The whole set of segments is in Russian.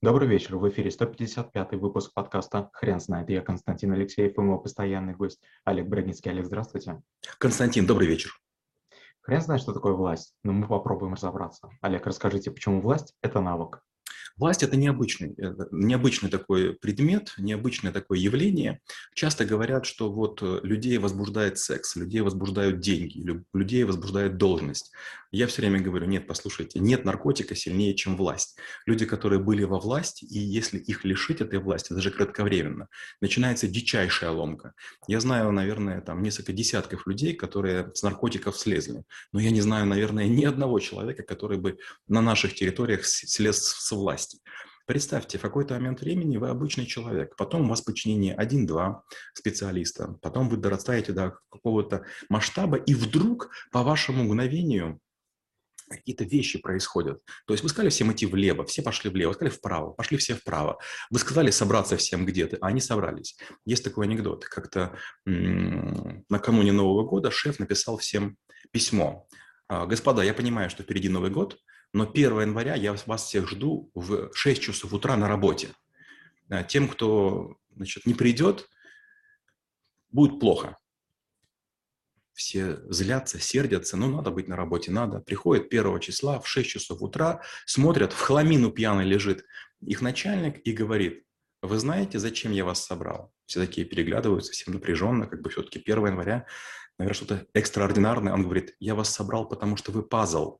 Добрый вечер, в эфире 155 выпуск подкаста «Хрен знает». Я Константин Алексеев и мой постоянный гость Олег Брагинский. Олег, здравствуйте. Константин, добрый вечер. Хрен знает, что такое власть, но мы попробуем разобраться. Олег, расскажите, почему власть – это навык? Власть – это необычный, э, необычный такой предмет, необычное такое явление. Часто говорят, что вот э, людей возбуждает секс, людей возбуждают деньги, людей возбуждает должность. Я все время говорю, нет, послушайте, нет наркотика сильнее, чем власть. Люди, которые были во власти, и если их лишить этой власти, даже кратковременно, начинается дичайшая ломка. Я знаю, наверное, там несколько десятков людей, которые с наркотиков слезли. Но я не знаю, наверное, ни одного человека, который бы на наших территориях слез с власти. Представьте, в какой-то момент времени вы обычный человек, потом у вас подчинение 1-2 специалиста, потом вы дорастаете до какого-то масштаба, и вдруг по вашему мгновению какие-то вещи происходят. То есть вы сказали всем идти влево, все пошли влево, сказали вправо, пошли все вправо. Вы сказали собраться всем где-то, а они собрались. Есть такой анекдот. Как-то накануне Нового года шеф написал всем письмо. «А, Господа, я понимаю, что впереди Новый год, но 1 января я вас всех жду в 6 часов утра на работе. А, тем, кто значит, не придет, будет плохо все злятся, сердятся, ну, надо быть на работе, надо. Приходит первого числа в 6 часов утра, смотрят, в хламину пьяный лежит их начальник и говорит, вы знаете, зачем я вас собрал? Все такие переглядываются, всем напряженно, как бы все-таки 1 января, наверное, что-то экстраординарное. Он говорит, я вас собрал, потому что вы пазл.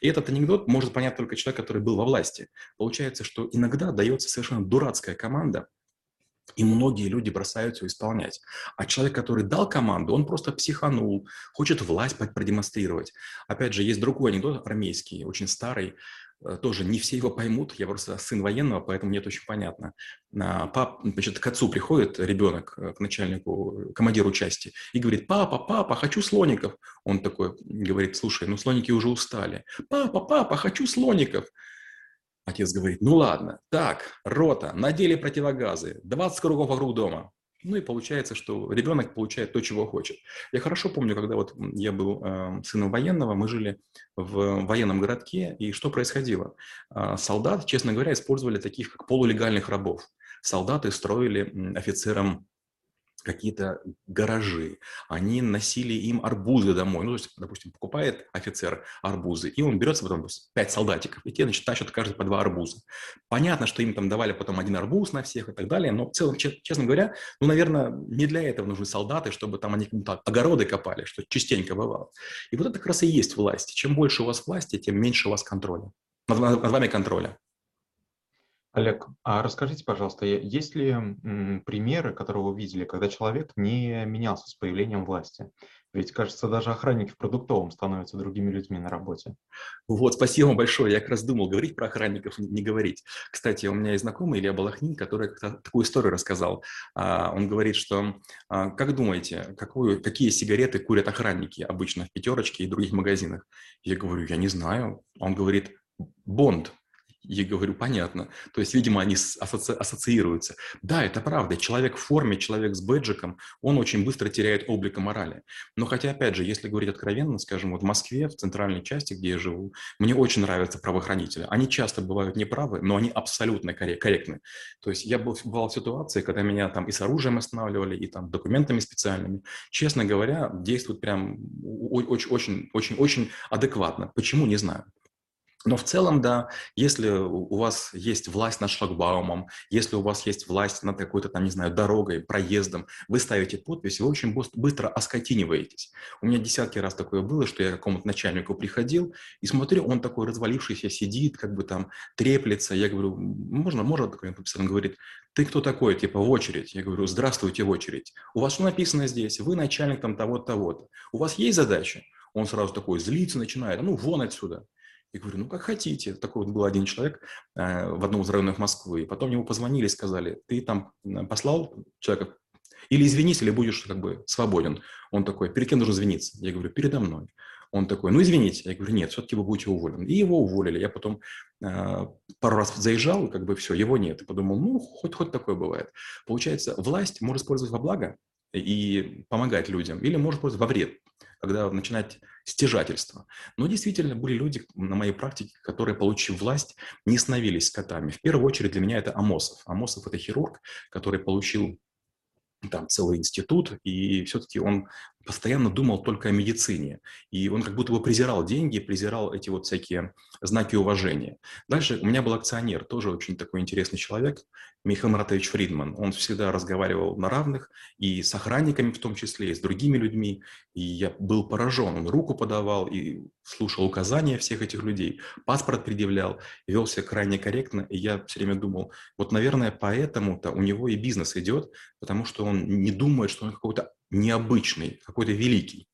И этот анекдот может понять только человек, который был во власти. Получается, что иногда дается совершенно дурацкая команда, и многие люди бросаются исполнять. А человек, который дал команду, он просто психанул, хочет власть продемонстрировать. Опять же, есть другой анекдот армейский, очень старый, э, тоже не все его поймут, я просто сын военного, поэтому мне это очень понятно. Пап, значит, к отцу приходит ребенок, э, к начальнику, командиру части, и говорит, папа, папа, хочу слоников. Он такой говорит, слушай, ну слоники уже устали. Папа, папа, хочу слоников. Отец говорит, ну ладно, так, рота, надели противогазы, 20 кругов вокруг дома. Ну и получается, что ребенок получает то, чего хочет. Я хорошо помню, когда вот я был э, сыном военного, мы жили в военном городке, и что происходило? Э, солдат, честно говоря, использовали таких как полулегальных рабов. Солдаты строили офицерам какие-то гаражи, они носили им арбузы домой. Ну, то есть, допустим, покупает офицер арбузы, и он берется потом пять солдатиков, и те, значит, тащат каждый по два арбуза. Понятно, что им там давали потом один арбуз на всех и так далее, но в целом, честно говоря, ну, наверное, не для этого нужны солдаты, чтобы там они огороды копали, что частенько бывало. И вот это как раз и есть власть. Чем больше у вас власти, тем меньше у вас контроля. Над, над вами контроля. Олег, а расскажите, пожалуйста, есть ли примеры, которые вы видели, когда человек не менялся с появлением власти? Ведь, кажется, даже охранники в продуктовом становятся другими людьми на работе. Вот, спасибо большое. Я как раз думал, говорить про охранников, не говорить. Кстати, у меня есть знакомый Илья Балахнин, который такую историю рассказал. А, он говорит, что, а, как думаете, какую, какие сигареты курят охранники обычно в пятерочке и других магазинах? Я говорю, я не знаю. Он говорит, Бонд. Я говорю, понятно. То есть, видимо, они асоци... ассоциируются. Да, это правда. Человек в форме, человек с бэджиком, он очень быстро теряет облика морали. Но хотя, опять же, если говорить откровенно, скажем, вот в Москве, в центральной части, где я живу, мне очень нравятся правоохранители. Они часто бывают неправы, но они абсолютно корректны. То есть я был, бывал в ситуации, когда меня там и с оружием останавливали, и там документами специальными. Честно говоря, действуют прям очень-очень-очень адекватно. Почему, не знаю. Но в целом, да, если у вас есть власть над шлагбаумом, если у вас есть власть над какой-то там, не знаю, дорогой, проездом, вы ставите подпись, вы очень быстро оскотиниваетесь. У меня десятки раз такое было, что я к какому-то начальнику приходил и смотрю, он такой развалившийся сидит, как бы там треплется. Я говорю, можно, можно документ подписать? Он говорит, ты кто такой, типа в очередь? Я говорю, здравствуйте в очередь. У вас что написано здесь? Вы начальник там того-то, того-то. У вас есть задача? Он сразу такой злиться начинает, ну вон отсюда. Я говорю, ну как хотите. Такой вот был один человек э, в одном из районов Москвы. И потом ему позвонили и сказали, ты там послал человека, или извинись, или будешь как бы свободен. Он такой, перед кем должен извиниться? Я говорю, передо мной. Он такой, ну извините. Я говорю, нет, все-таки вы будете уволены. И его уволили. Я потом э, пару раз заезжал, как бы все, его нет. И подумал, ну хоть, хоть такое бывает. Получается, власть может использовать во благо и помогать людям, или может использовать во вред. Когда начинать стяжательство. Но действительно были люди на моей практике, которые, получив власть, не становились скотами. В первую очередь для меня это Амосов. Амосов – это хирург, который получил там целый институт, и все-таки он постоянно думал только о медицине. И он как будто бы презирал деньги, презирал эти вот всякие знаки уважения. Дальше у меня был акционер, тоже очень такой интересный человек, Михаил Маратович Фридман. Он всегда разговаривал на равных, и с охранниками в том числе, и с другими людьми. И я был поражен. Он руку подавал и слушал указания всех этих людей, паспорт предъявлял, вел себя крайне корректно. И я все время думал, вот, наверное, поэтому-то у него и бизнес идет, потому что он не думает, что он какой-то необычный, какой-то великий.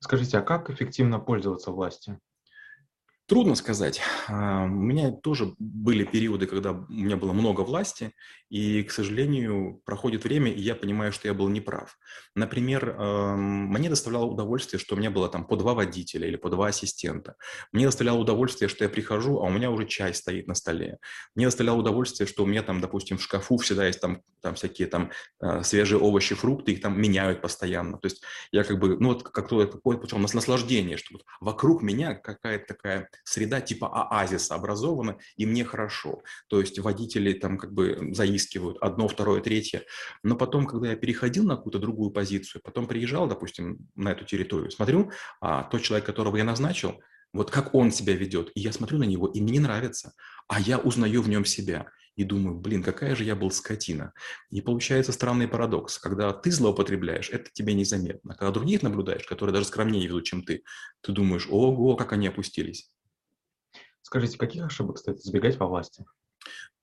Скажите, а как эффективно пользоваться властью? Трудно сказать. А, у меня тоже были периоды, когда у меня было много власти, и, к сожалению, проходит время, и я понимаю, что я был неправ. Например, мне доставляло удовольствие, что у меня было там по два водителя или по два ассистента. Мне доставляло удовольствие, что я прихожу, а у меня уже чай стоит на столе. Мне доставляло удовольствие, что у меня там, допустим, в шкафу всегда есть там, там всякие там а, свежие овощи, фрукты, их там меняют постоянно. То есть я как бы, ну вот как-то какое-то наслаждение, что вот вокруг меня какая-то такая среда типа оазиса образована, и мне хорошо. То есть водители там как бы заискивают одно, второе, третье. Но потом, когда я переходил на какую-то другую позицию, потом приезжал, допустим, на эту территорию, смотрю, а тот человек, которого я назначил, вот как он себя ведет, и я смотрю на него, и мне не нравится, а я узнаю в нем себя и думаю, блин, какая же я был скотина. И получается странный парадокс. Когда ты злоупотребляешь, это тебе незаметно. Когда других наблюдаешь, которые даже скромнее ведут, чем ты, ты думаешь, ого, как они опустились. Скажите, каких ошибок стоит избегать во власти?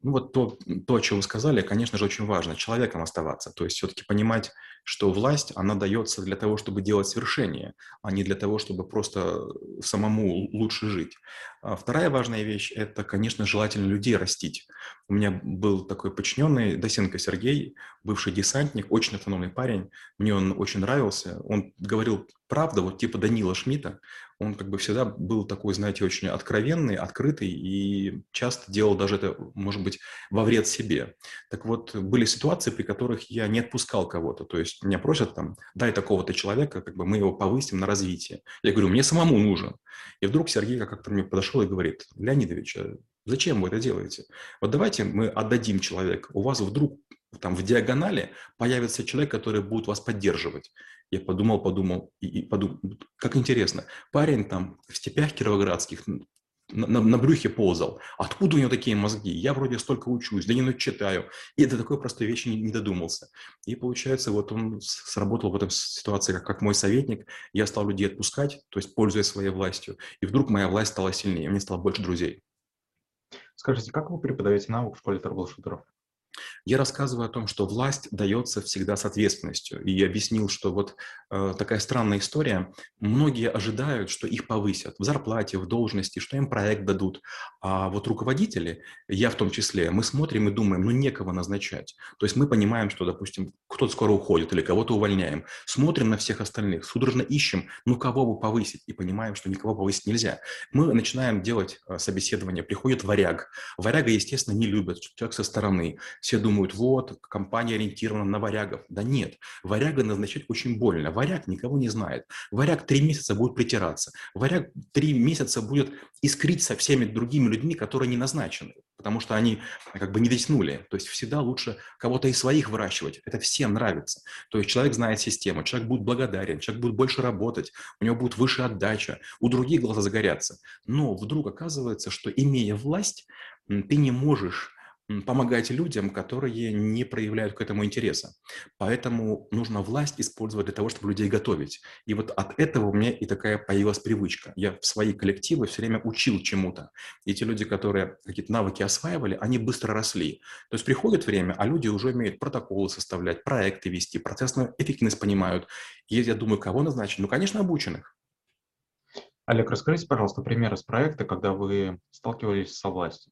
Ну вот то, то, о чем вы сказали, конечно же, очень важно, человеком оставаться. То есть все-таки понимать, что власть, она дается для того, чтобы делать свершение, а не для того, чтобы просто самому лучше жить. А вторая важная вещь – это, конечно, желательно людей растить. У меня был такой подчиненный, Досенко Сергей, бывший десантник, очень автономный парень. Мне он очень нравился. Он говорил правду, вот типа Данила Шмидта. Он как бы всегда был такой, знаете, очень откровенный, открытый и часто делал даже это, может быть, во вред себе. Так вот, были ситуации, при которых я не отпускал кого-то. То есть меня просят там, дай такого-то человека, как бы мы его повысим на развитие. Я говорю, мне самому нужен. И вдруг Сергей как-то мне подошел и говорит, Леонидович, а зачем вы это делаете? Вот давайте мы отдадим человека. У вас вдруг там в диагонали появится человек, который будет вас поддерживать. Я подумал, подумал, и, и подумал, как интересно. Парень там в степях кировоградских на, на, на брюхе ползал. Откуда у него такие мозги? Я вроде столько учусь, да не читаю. И до такой простой вещи не, не додумался. И получается, вот он сработал в этом ситуации как, как мой советник. Я стал людей отпускать, то есть пользуясь своей властью. И вдруг моя власть стала сильнее, мне стало больше друзей. Скажите, как вы преподаете навык в школе трэблшутеров? Я рассказываю о том, что власть дается всегда с ответственностью. И я объяснил, что вот э, такая странная история. Многие ожидают, что их повысят в зарплате, в должности, что им проект дадут. А вот руководители, я в том числе, мы смотрим и думаем, ну некого назначать. То есть мы понимаем, что, допустим, кто-то скоро уходит или кого-то увольняем. Смотрим на всех остальных, судорожно ищем, ну кого бы повысить, и понимаем, что никого повысить нельзя. Мы начинаем делать э, собеседование, приходит варяг. Варяга, естественно, не любят, человек со стороны все думают, вот, компания ориентирована на варягов. Да нет, варяга назначать очень больно. Варяг никого не знает. Варяг три месяца будет притираться. Варяг три месяца будет искрить со всеми другими людьми, которые не назначены, потому что они как бы не дотянули. То есть всегда лучше кого-то из своих выращивать. Это всем нравится. То есть человек знает систему, человек будет благодарен, человек будет больше работать, у него будет выше отдача, у других глаза загорятся. Но вдруг оказывается, что имея власть, ты не можешь помогать людям, которые не проявляют к этому интереса. Поэтому нужно власть использовать для того, чтобы людей готовить. И вот от этого у меня и такая появилась привычка. Я в свои коллективы все время учил чему-то. И те люди, которые какие-то навыки осваивали, они быстро росли. То есть приходит время, а люди уже умеют протоколы составлять, проекты вести, процессную эффективность понимают. И я думаю, кого назначить? Ну, конечно, обученных. Олег, расскажите, пожалуйста, пример из проекта, когда вы сталкивались со властью.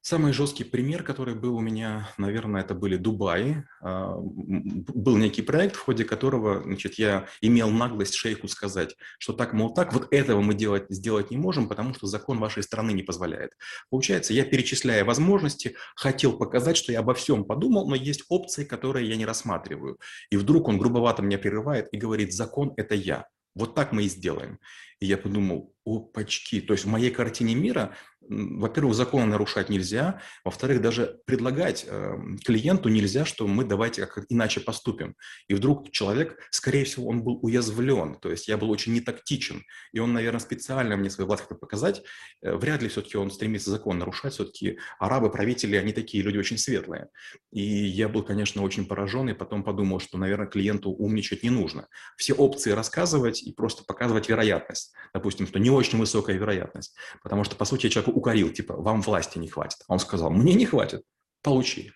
Самый жесткий пример, который был у меня, наверное, это были Дубаи. А, был некий проект, в ходе которого значит, я имел наглость шейху сказать, что так, мол, так, вот этого мы делать, сделать не можем, потому что закон вашей страны не позволяет. Получается, я, перечисляя возможности, хотел показать, что я обо всем подумал, но есть опции, которые я не рассматриваю. И вдруг он грубовато меня прерывает и говорит, закон – это я. Вот так мы и сделаем. И я подумал, опачки, то есть в моей картине мира во-первых, законы нарушать нельзя, во-вторых, даже предлагать э, клиенту нельзя, что мы давайте как иначе поступим. И вдруг человек, скорее всего, он был уязвлен, то есть я был очень нетактичен, и он, наверное, специально мне свою власть показать. Э, вряд ли все-таки он стремится закон нарушать, все-таки арабы, правители, они такие люди очень светлые. И я был, конечно, очень поражен, и потом подумал, что, наверное, клиенту умничать не нужно. Все опции рассказывать и просто показывать вероятность. Допустим, что не очень высокая вероятность, потому что, по сути, человек укорил, типа, вам власти не хватит. Он сказал, мне не хватит, получи.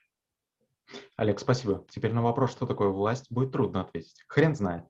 Олег, спасибо. Теперь на вопрос, что такое власть, будет трудно ответить. Хрен знает.